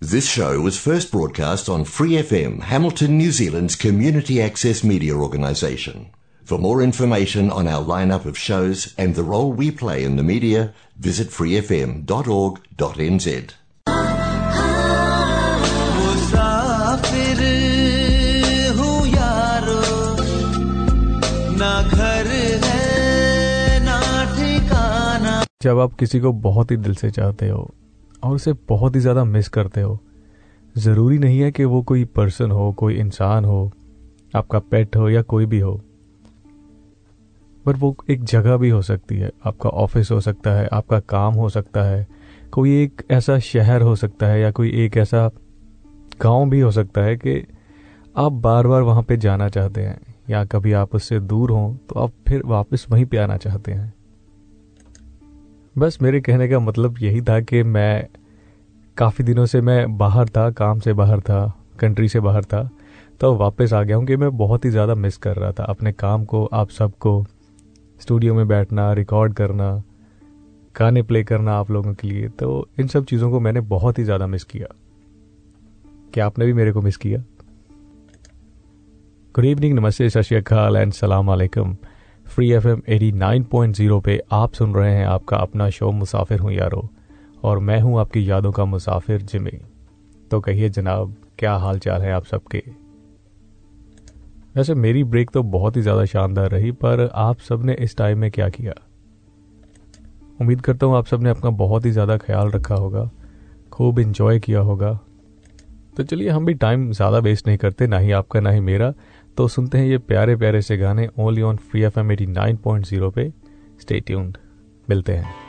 This show was first broadcast on Free FM, Hamilton, New Zealand's community access media organisation. For more information on our lineup of shows and the role we play in the media, visit freefm.org.nz. मुसाफिर हूँ यारो ना घर है ना ठिकाना जब आप किसी को बहुत ही दिल से चाहते हो और उसे बहुत ही ज़्यादा मिस करते हो। ज़रूरी नहीं है कि वो कोई पर्सन हो, कोई इंसान हो, आपका पेट हो या कोई भी हो। पर वो एक जगह भी हो सकती है। आपका ऑफ़िस हो सकता है, आपका काम हो सकता है, कोई एक ऐसा शहर हो सकता है या कोई एक ऐसा गाँव भी हो सकता है कि आप बार बार वहाँ पे जाना चाहते हैं या कभी आप उससे दूर हों तो आप फिर वापस वहीं पे आना चाहते हैं। बस मेरे कहने का मतलब यही था कि मैं काफ़ी दिनों से मैं बाहर था, काम से बाहर था कंट्री से बाहर था तो वापस आ गया हूँ कि मैं बहुत ही ज़्यादा मिस कर रहा था। अपने काम को, आप सबको स्टूडियो में बैठना रिकॉर्ड करना, गाने प्ले करना आप लोगों के लिए तो इन सब चीज़ों को मैंने बहुत ही ज़्यादा मिस किया। क्या आपने भी मेरे को मिस किया? गुड इवनिंग नमस्ते, सत श्रीकाल एंड सलाम अलैकुम। Free F M at nine point zero पे आप सुन रहे हैं आपका अपना शो मुसाफिर हूँ यारो, और मैं हूँ आपकी यादों का मुसाफिर जिमी। तो कहिए जनाब, क्या हाल चाल है आप सबके? वैसे मेरी ब्रेक तो बहुत ही ज़्यादा शानदार रही, पर आप सबने इस टाइम में क्या किया? उम्मीद करता हूँ आप सबने अपना बहुत ही ज़्यादा ख्याल रखा होगा, खूब इंजॉय किया होगा। तो चलिए हम भी टाइम ज़्यादा वेस्ट नहीं करते, ना ही आपका, ना ही मेरा। तो सुनते हैं ये प्यारे प्यारे से गाने only on free F M at nine point zero पे। स्टे ट्यून्ड मिलते हैं।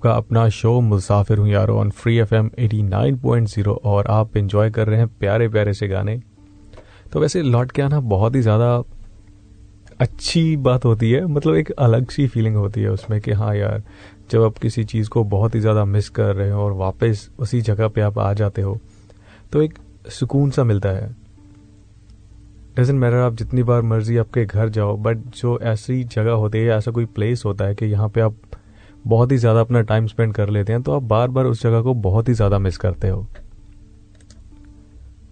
आपका अपना शो, मुसाफिर हूँ यारो on free F M at nine point zero और आप इंजॉय कर रहे हैं प्यारे प्यारे से गाने। तो वैसे लौट के आना बहुत ही ज़्यादा अच्छी बात होती है मतलब एक अलग सी फीलिंग होती है उसमें कि हाँ यार, जब आप किसी चीज़ को बहुत ही ज़्यादा मिस कर रहे हो और वापस उसी जगह पे आप आ जाते हो तो एक सुकून सा मिलता है। डजेंट मैटर आप जितनी बार मर्ज़ी आपके घर जाओ बट जो ऐसी जगह होती है, ऐसा कोई प्लेस होता है कि यहाँ पे आप बहुत ही ज़्यादा अपना टाइम स्पेंड कर लेते हैं तो आप बार बार उस जगह को बहुत ही ज़्यादा मिस करते हो।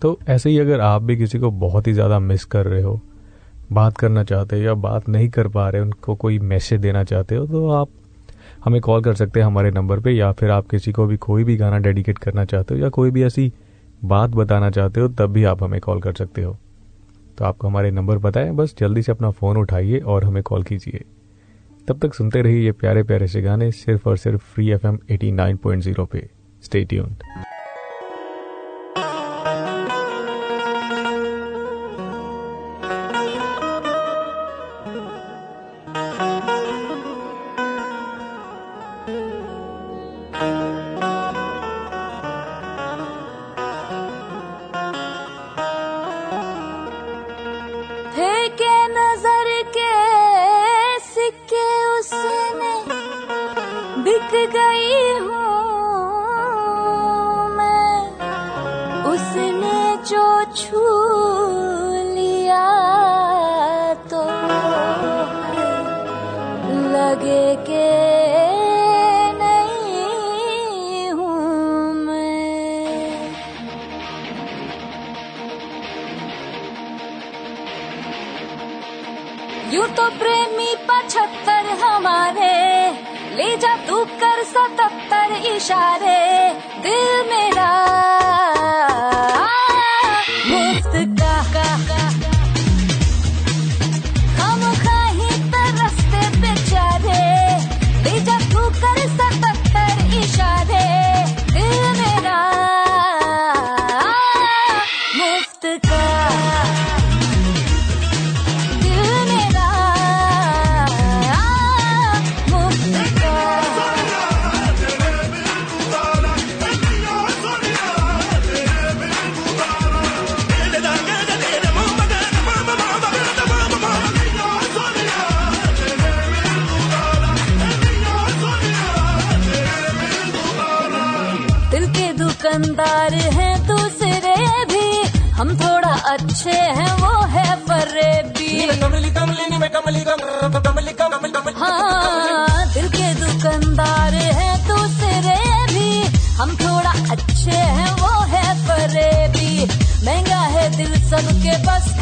तो ऐसे ही अगर आप भी किसी को बहुत ही ज़्यादा मिस कर रहे हो, बात करना चाहते हो या बात नहीं कर पा रहे, उनको कोई मैसेज देना चाहते हो तो आप हमें कॉल कर सकते हैं हमारे नंबर पे, या फिर आप किसी को भी कोई भी गाना डेडिकेट करना चाहते हो या कोई भी ऐसी बात बताना चाहते हो, तब भी आप हमें कॉल कर सकते हो। तो आपको हमारे नंबर बताएँ बस जल्दी से अपना फ़ोन उठाइए और हमें कॉल कीजिए। तब तक सुनते रहिए ये प्यारे प्यारे से गाने सिर्फ़ और सिर्फ़ free F M at nine point zero पे। Stay The God. हाँ, दिल के दुकानदार है दूसरे तो भी। हम थोड़ा अच्छे हैं, वो है परे महँगा है दिल सबके बस।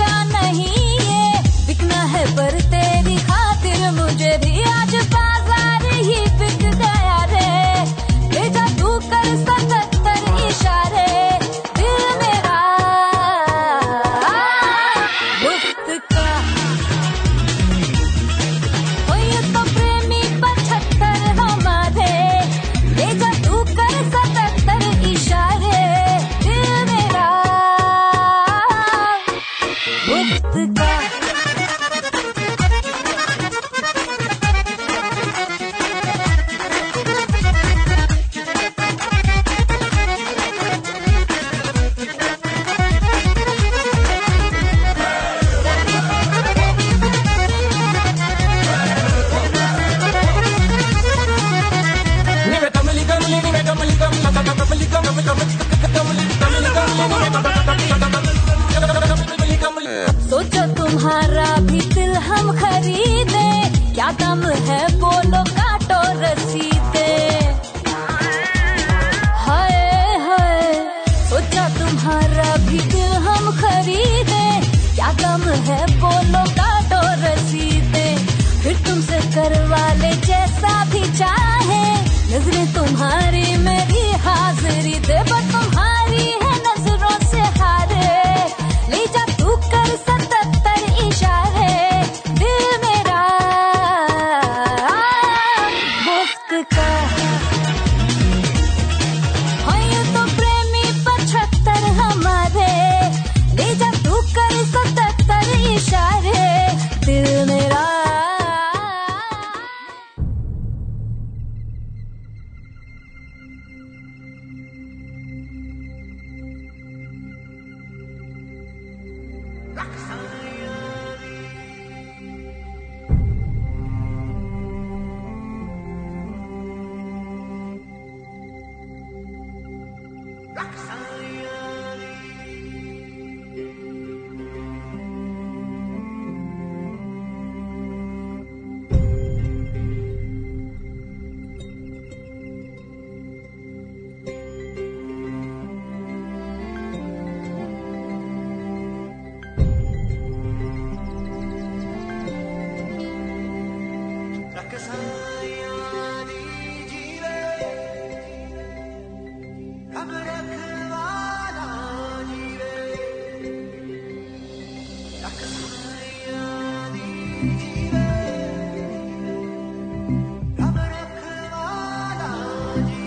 рядом. You.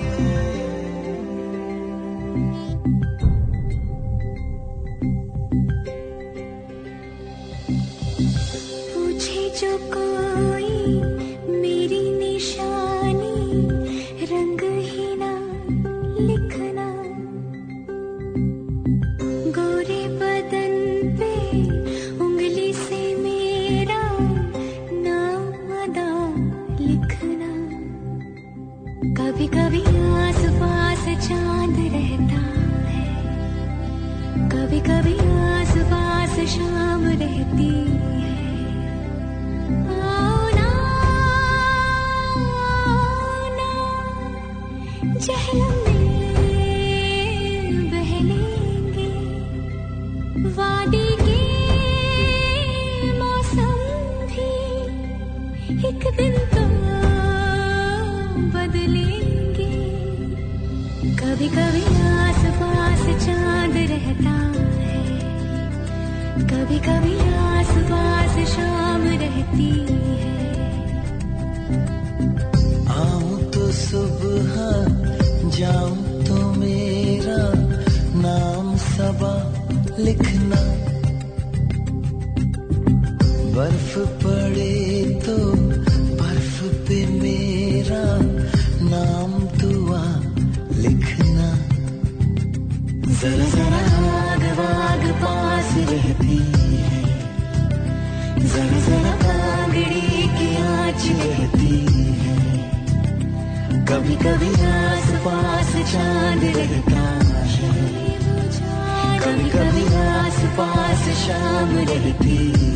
कभी आस पास शाम रहती।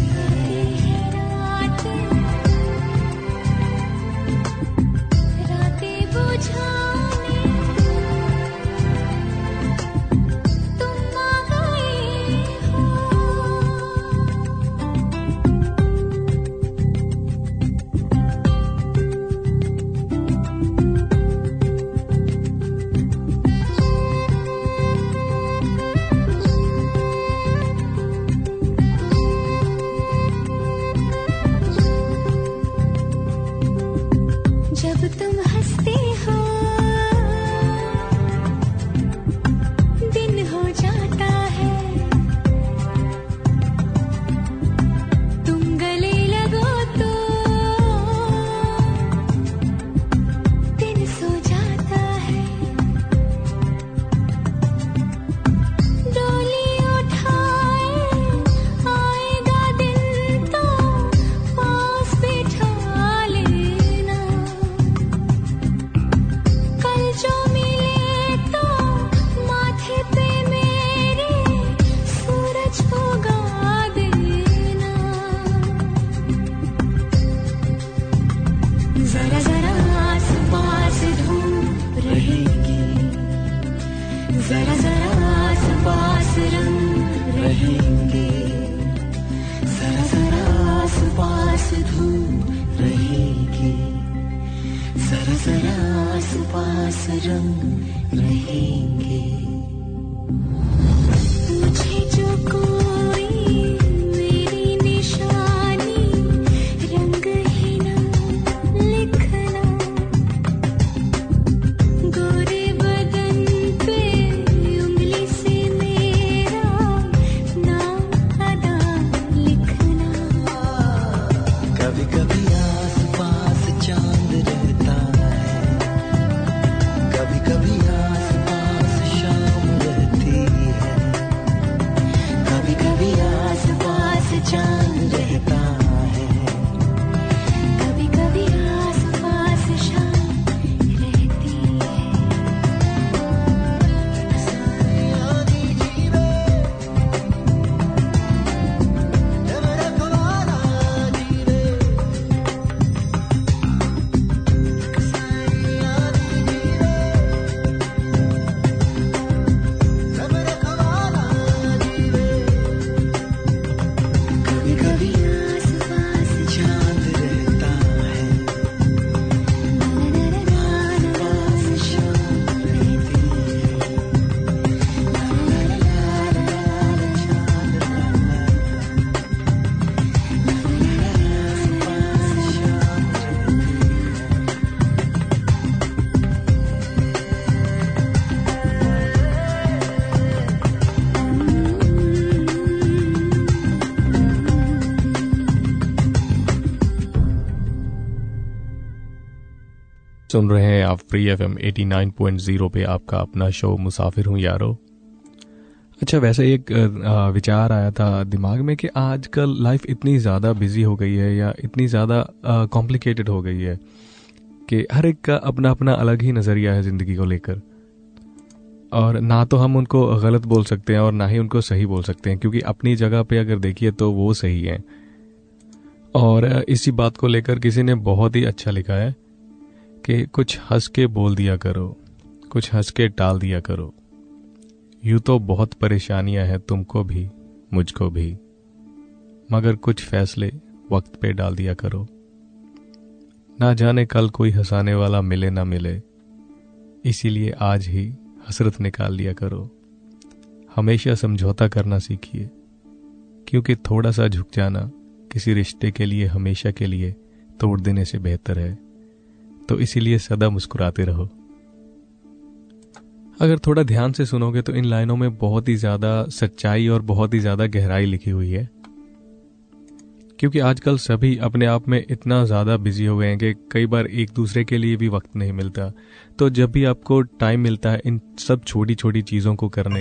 सुन रहे हैं आप free F M at nine point zero पे आपका अपना शो मुसाफिर हूँ यारो। अच्छा वैसे एक विचार आया था दिमाग में कि आजकल लाइफ इतनी ज़्यादा बिज़ी हो गई है या इतनी ज़्यादा कॉम्प्लिकेटेड हो गई है कि हर एक का अपना अपना अलग ही नज़रिया है ज़िंदगी को लेकर। और ना तो हम उनको गलत बोल सकते हैं और ना ही उनको सही बोल सकते हैं, क्योंकि अपनी जगह पे अगर देखिए तो वो सही है। और इसी बात को लेकर किसी ने बहुत ही अच्छा लिखा है कि कुछ हंस के बोल दिया करो, कुछ हंस के टाल दिया करो। यूँ तो बहुत परेशानियाँ हैं तुमको भी, मुझको भी। मगर कुछ फैसले वक्त पे डाल दिया करो। ना जाने कल कोई हंसाने वाला मिले ना मिले, इसीलिए आज ही हसरत निकाल लिया करो। हमेशा समझौता करना सीखिए, क्योंकि थोड़ा सा झुक जाना किसी रिश्ते के लिए, हमेशा के लिए तोड़ देने से बेहतर है। तो इसीलिए सदा मुस्कुराते रहो। अगर थोड़ा ध्यान से सुनोगे तो इन लाइनों में बहुत ही ज़्यादा सच्चाई और बहुत ही ज़्यादा गहराई लिखी हुई है। क्योंकि आजकल सभी अपने आप में इतना ज़्यादा बिज़ी हो गए हैं कि कई बार एक दूसरे के लिए भी वक्त नहीं मिलता। तो जब भी आपको टाइम मिलता है इन सब छोटी छोटी चीज़ों को करने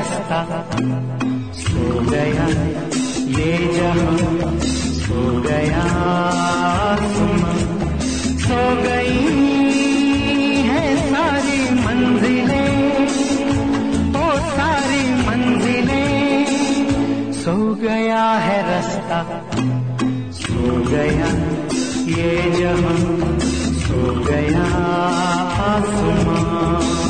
रास्ता। सो गया ये जहाँ, सो गया सो गई है सारी सारी मंजिलें। सो गया है रास्ता, सो गया ये जहाँ, सो गया आसमां।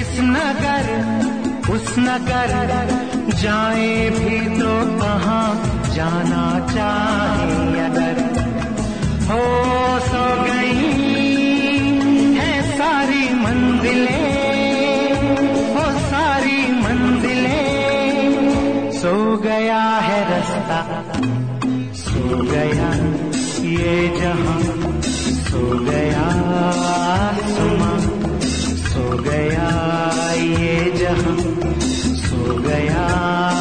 इस नगर, उस नगर, जाए भी तो कहाँ जाना चाहे अगर। हो सो गई है सारी मंजिलें, हो सारी मंजिलें। सो गया है रास्ता, सो गया ये जहाँ, सो गया आसमां गया ये जहाँ सो गया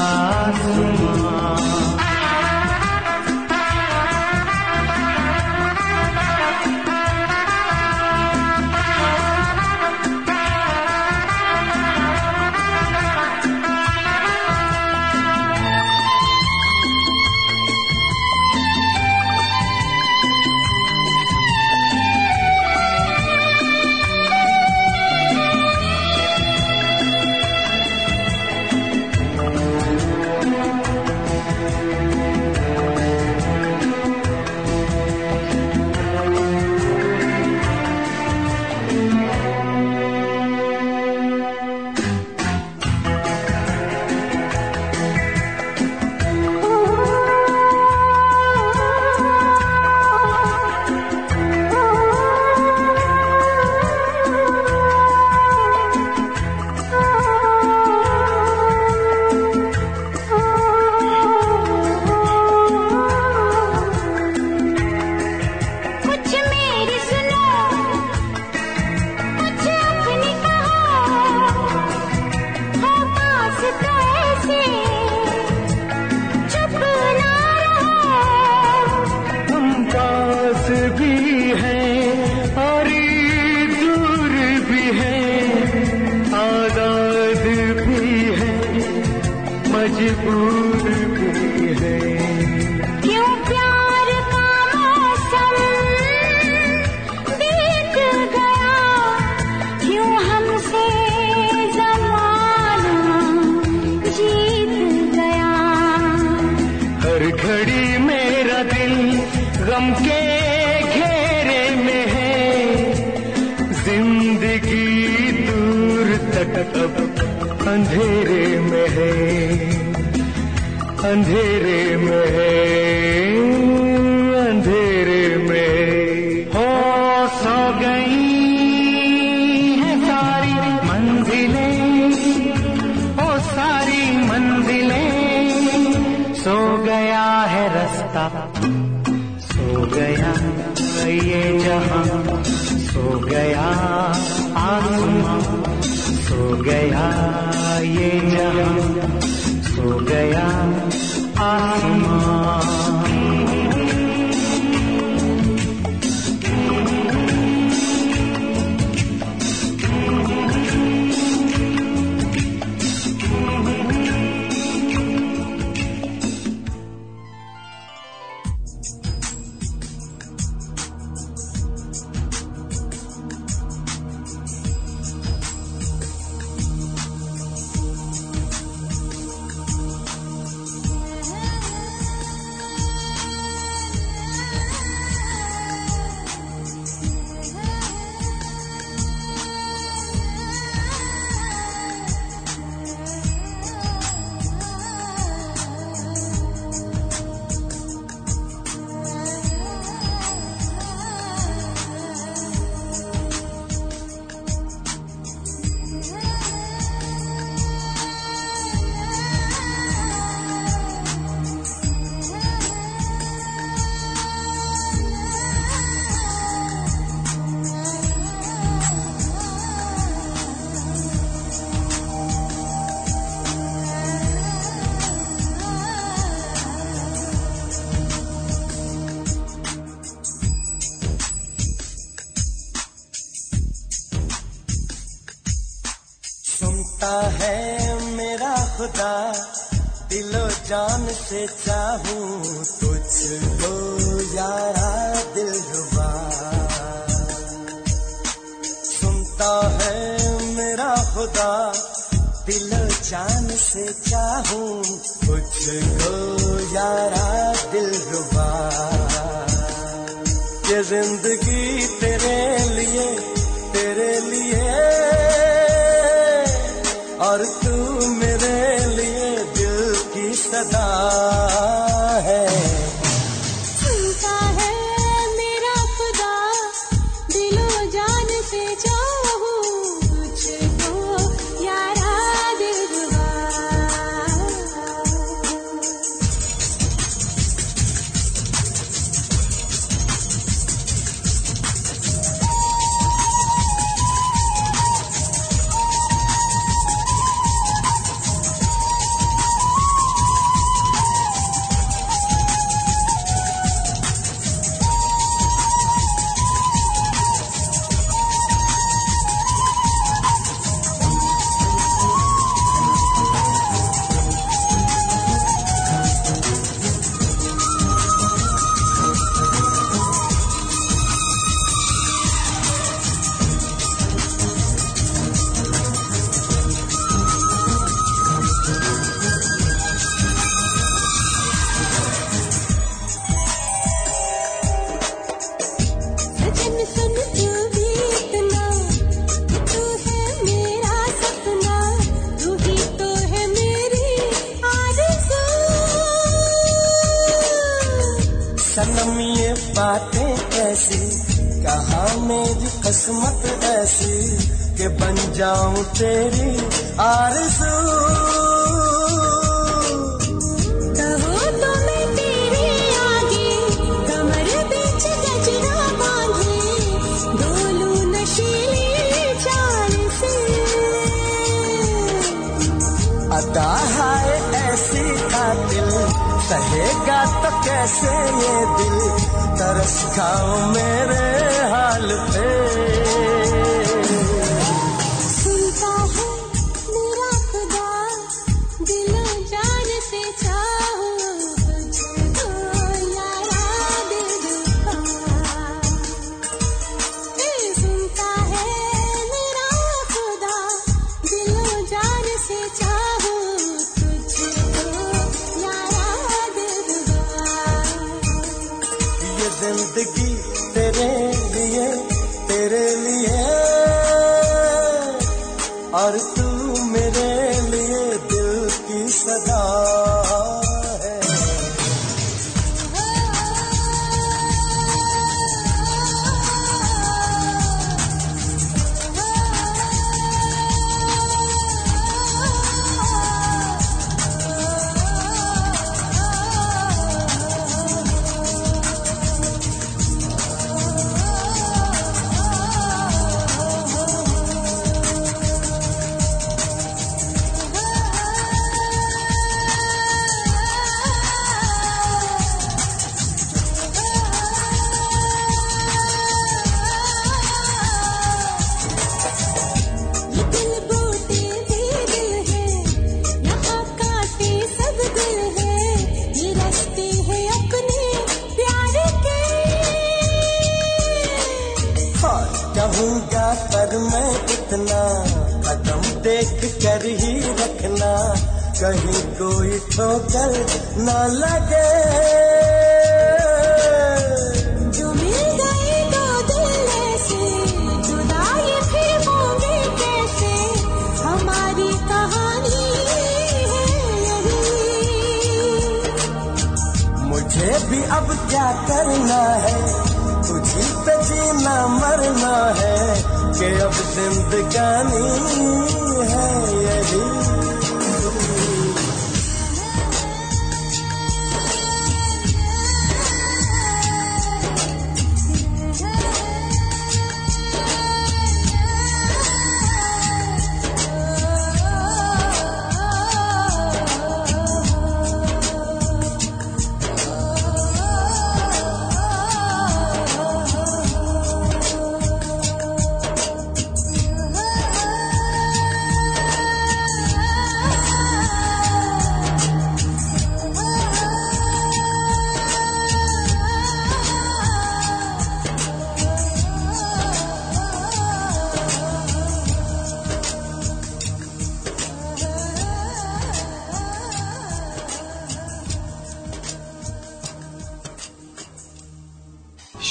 अंधेरे में अंधेरे में। हो सो गई है सारी मंजिलें ओ सारी मंजिलें। सो गया है रास्ता, सो गया ये जहाँ, सो गया आसमां, सो गया ये जहाँ। से तुझ तुझको यारा दिल रुबा सुनता है मेरा खुदा दिल चाँद से तेरी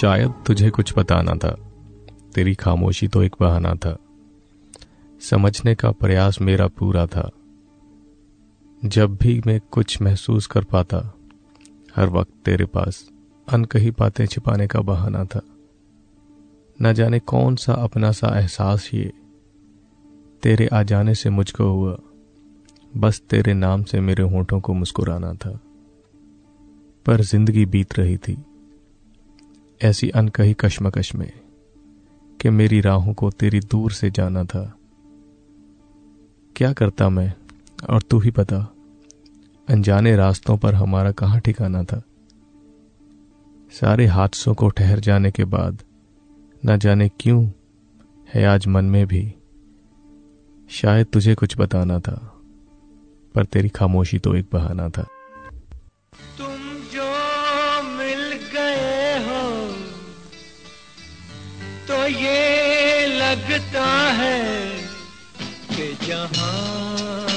शायद तुझे कुछ बताना था। तेरी खामोशी तो एक बहाना था। समझने का प्रयास मेरा पूरा था। जब भी मैं कुछ महसूस कर पाता, हर वक्त तेरे पास अनकही बातें छिपाने का बहाना था। न जाने कौन सा अपना सा एहसास ये, तेरे आ जाने से मुझको हुआ, बस तेरे नाम से मेरे होठों को मुस्कुराना था। पर ज़िंदगी बीत रही थी। ऐसी अनकही कश्मकश में कि मेरी राहों को तेरी दूर से जाना था। क्या करता मैं? और तू ही बता। अनजाने रास्तों पर हमारा कहाँ ठिकाना था? सारे हादसों को ठहर जाने के बाद न जाने क्यों है आज मन में भी। शायद तुझे कुछ बताना था, पर तेरी खामोशी तो एक बहाना था। ये लगता है कि जहाँ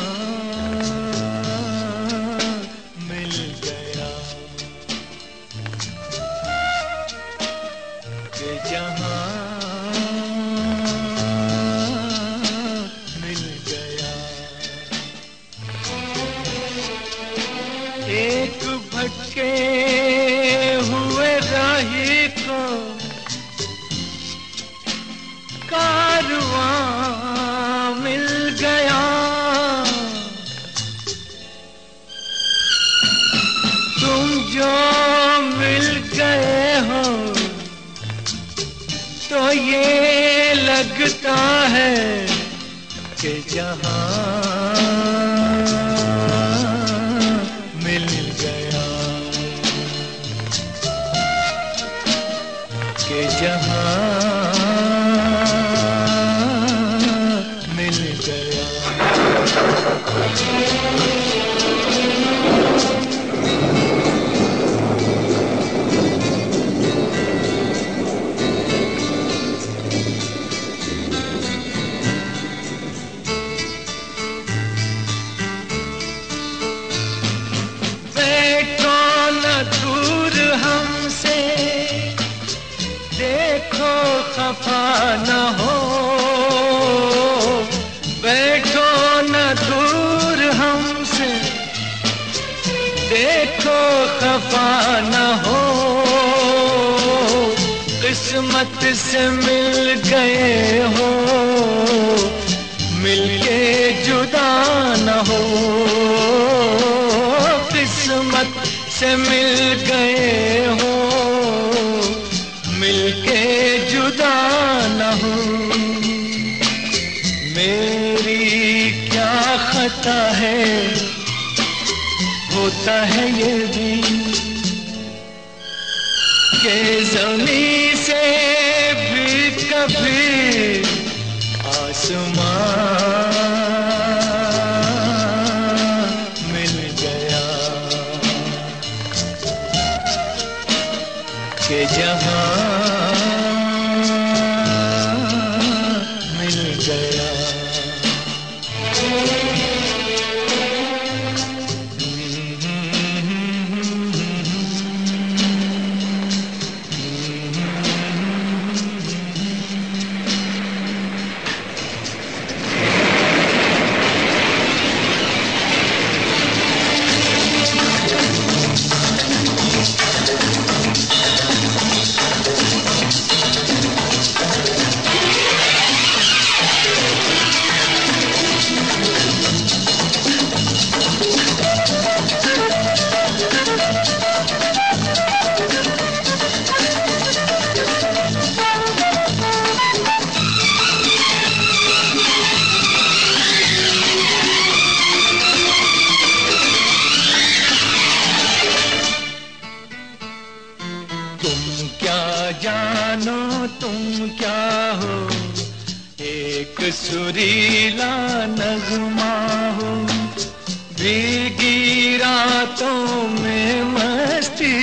बातों में मस्ती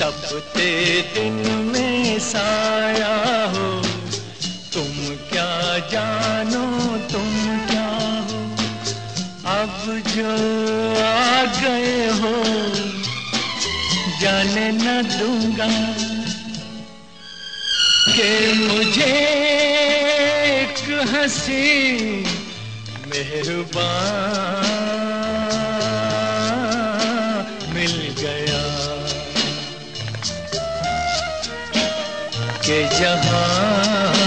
तपते दिन में साया हो। तुम क्या जानो, तुम क्या हो? अब जो आ गए हो, जाने न दूँगा के मुझे एक हँसी, मेहरबान के जहाँ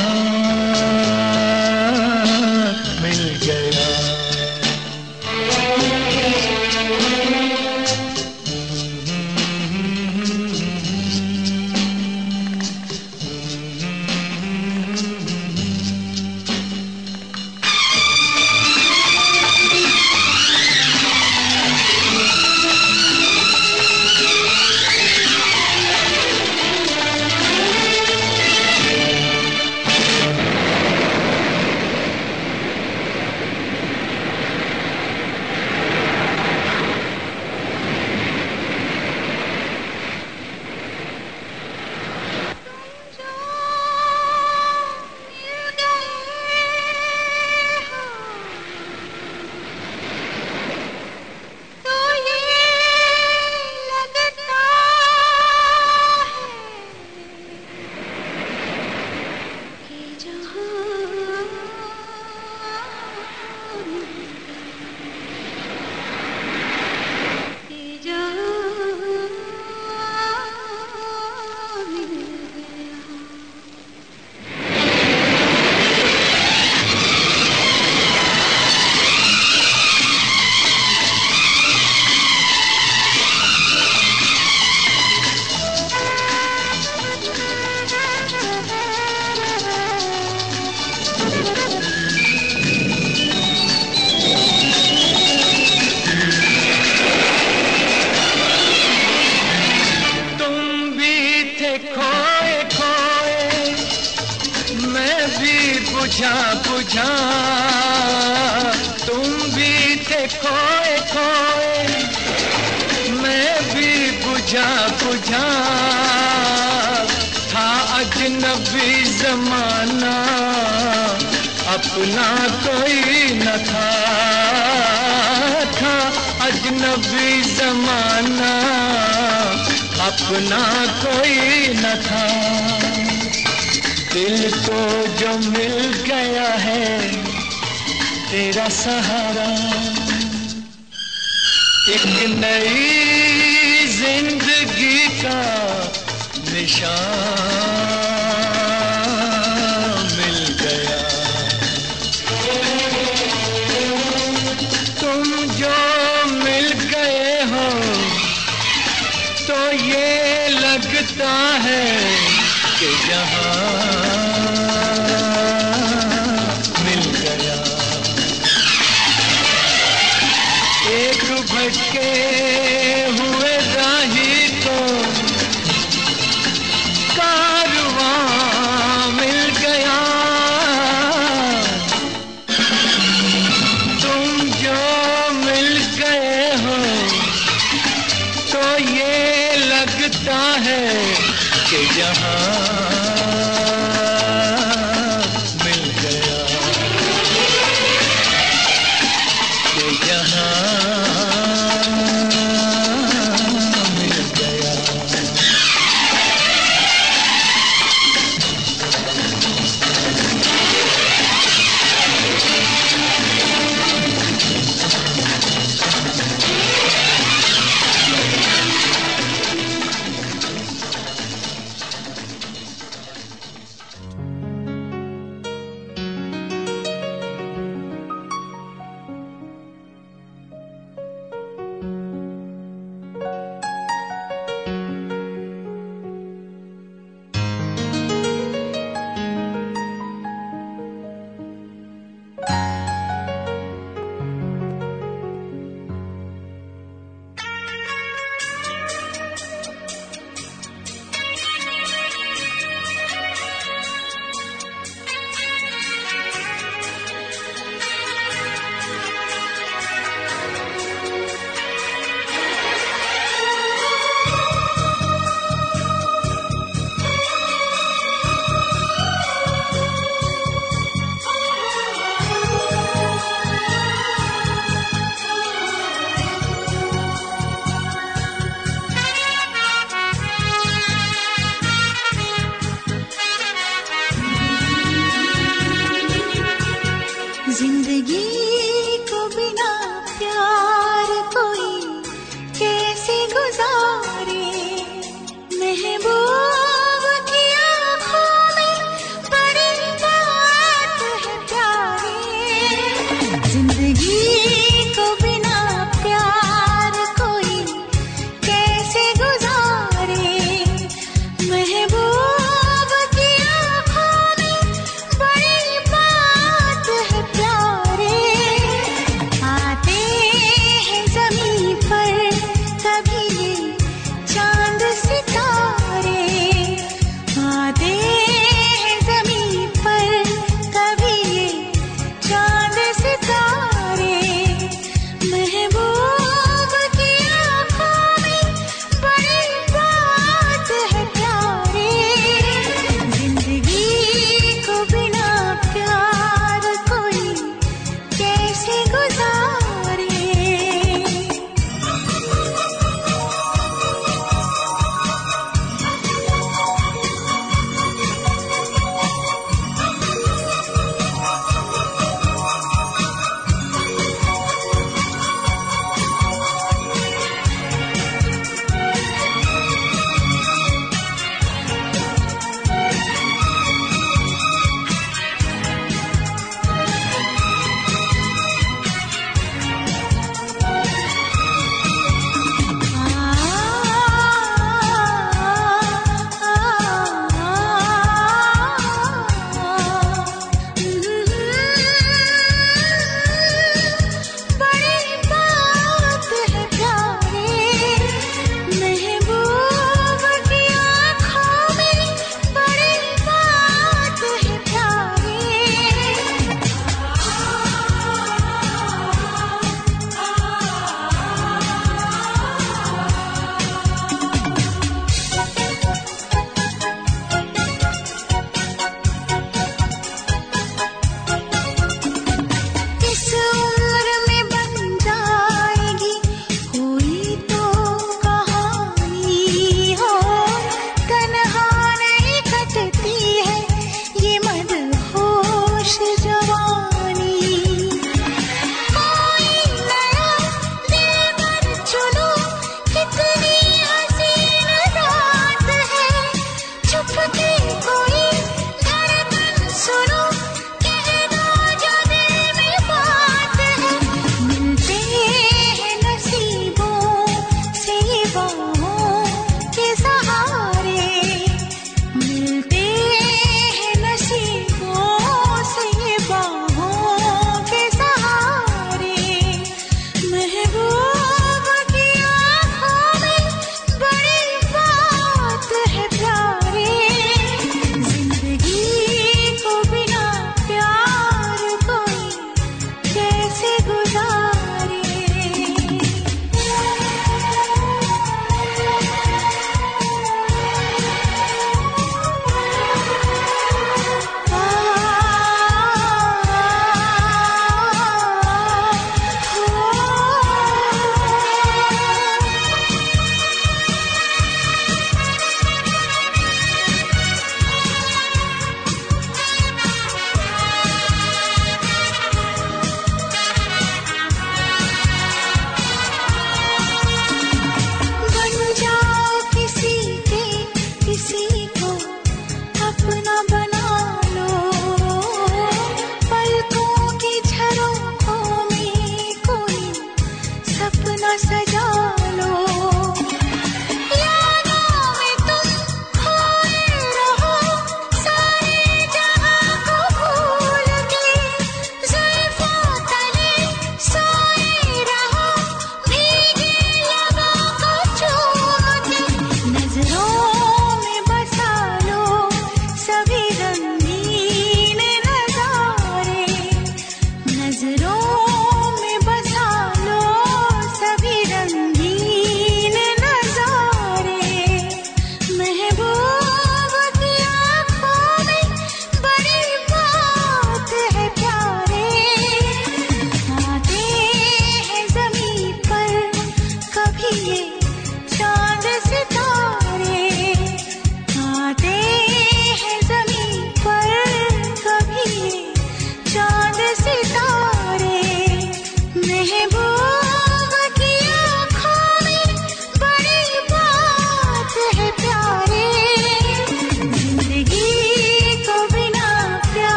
कविना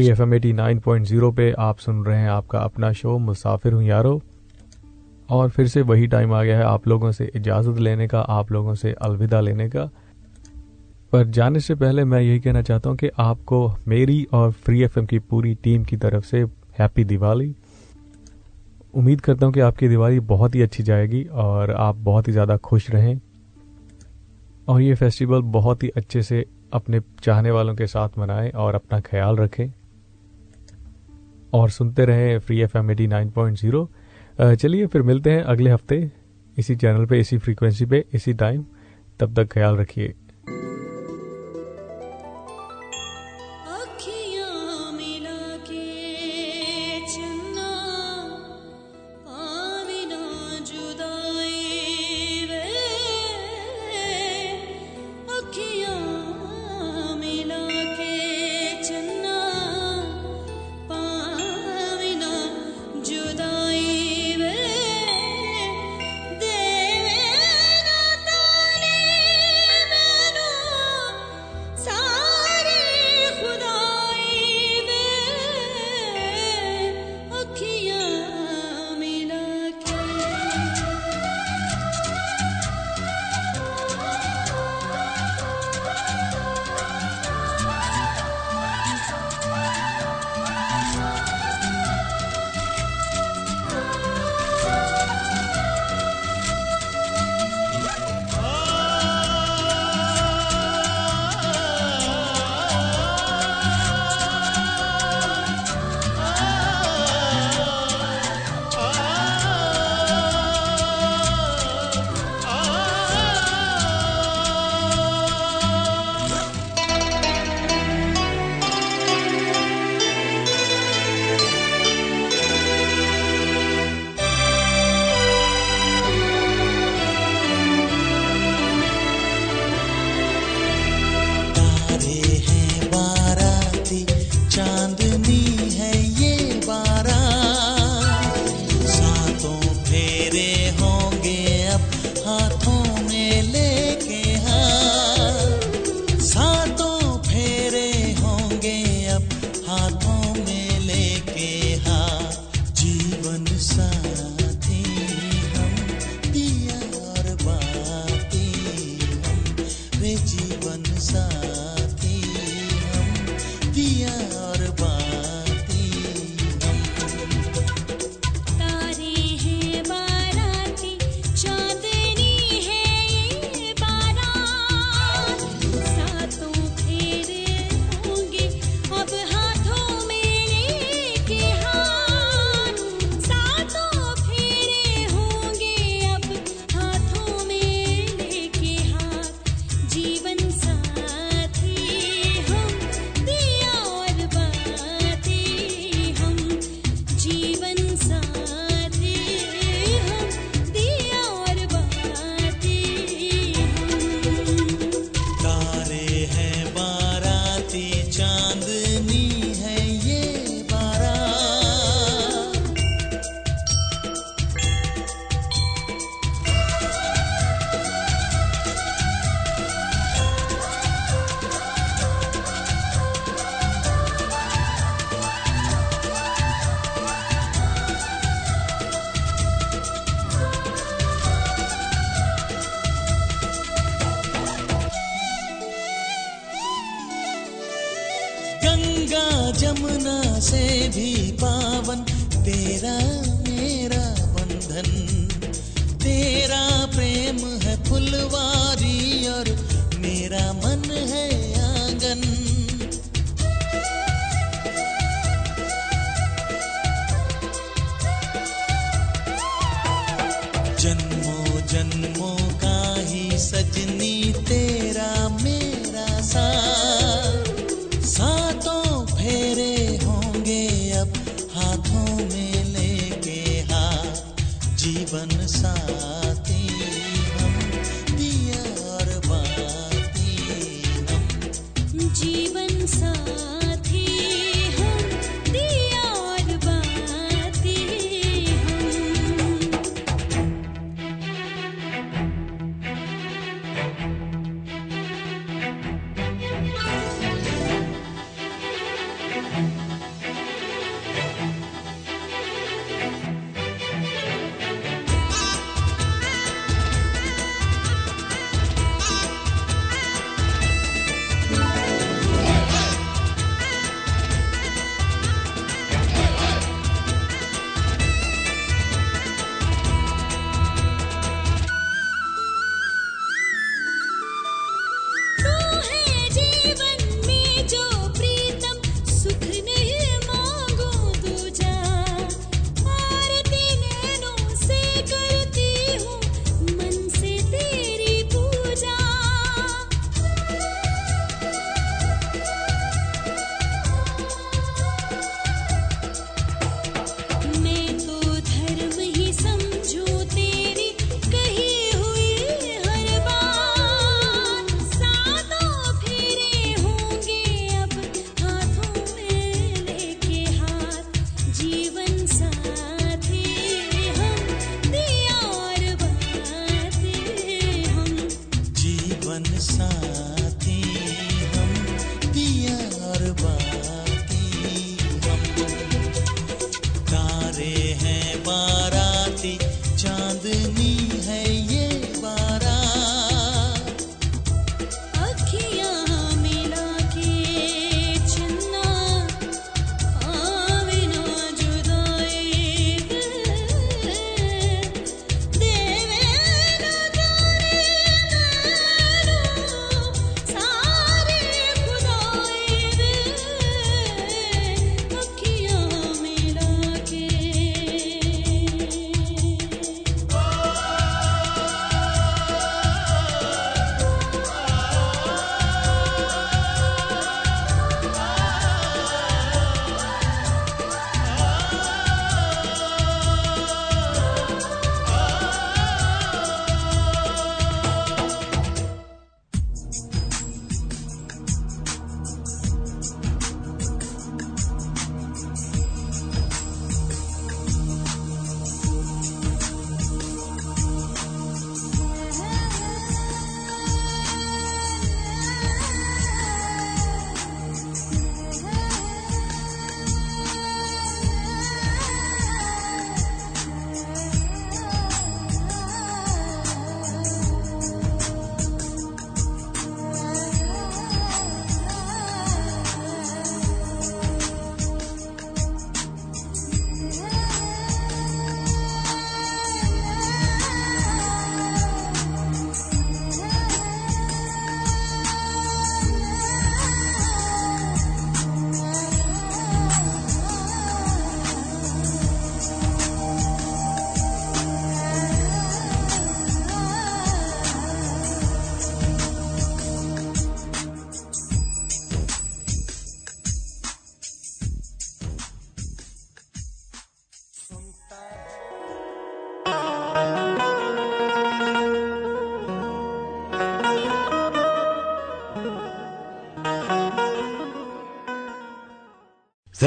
free F M at nine point zero पे आप सुन रहे हैं आपका अपना शो मुसाफिर हूँ यारो। और फिर से वही टाइम आ गया है आप लोगों से इजाज़त लेने का, आप लोगों से अलविदा लेने का। पर जाने से पहले मैं यही कहना चाहता हूँ कि आपको मेरी और फ्री एफएम की पूरी टीम की तरफ़ से हैप्पी दिवाली। उम्मीद करता हूँ कि आपकी दिवाली बहुत ही अच्छी जाएगी और आप बहुत ही ज़्यादा खुश रहें। और ये फेस्टिवल बहुत ही अच्छे से अपने चाहने वालों के साथ मनाएँ और अपना ख्याल रखें। और सुनते रहें free F M at nine point zero चलिए फिर मिलते हैं अगले हफ़्ते। इसी चैनल पे, इसी फ्रीक्वेंसी पे, इसी टाइम तब तक ख्याल रखिए।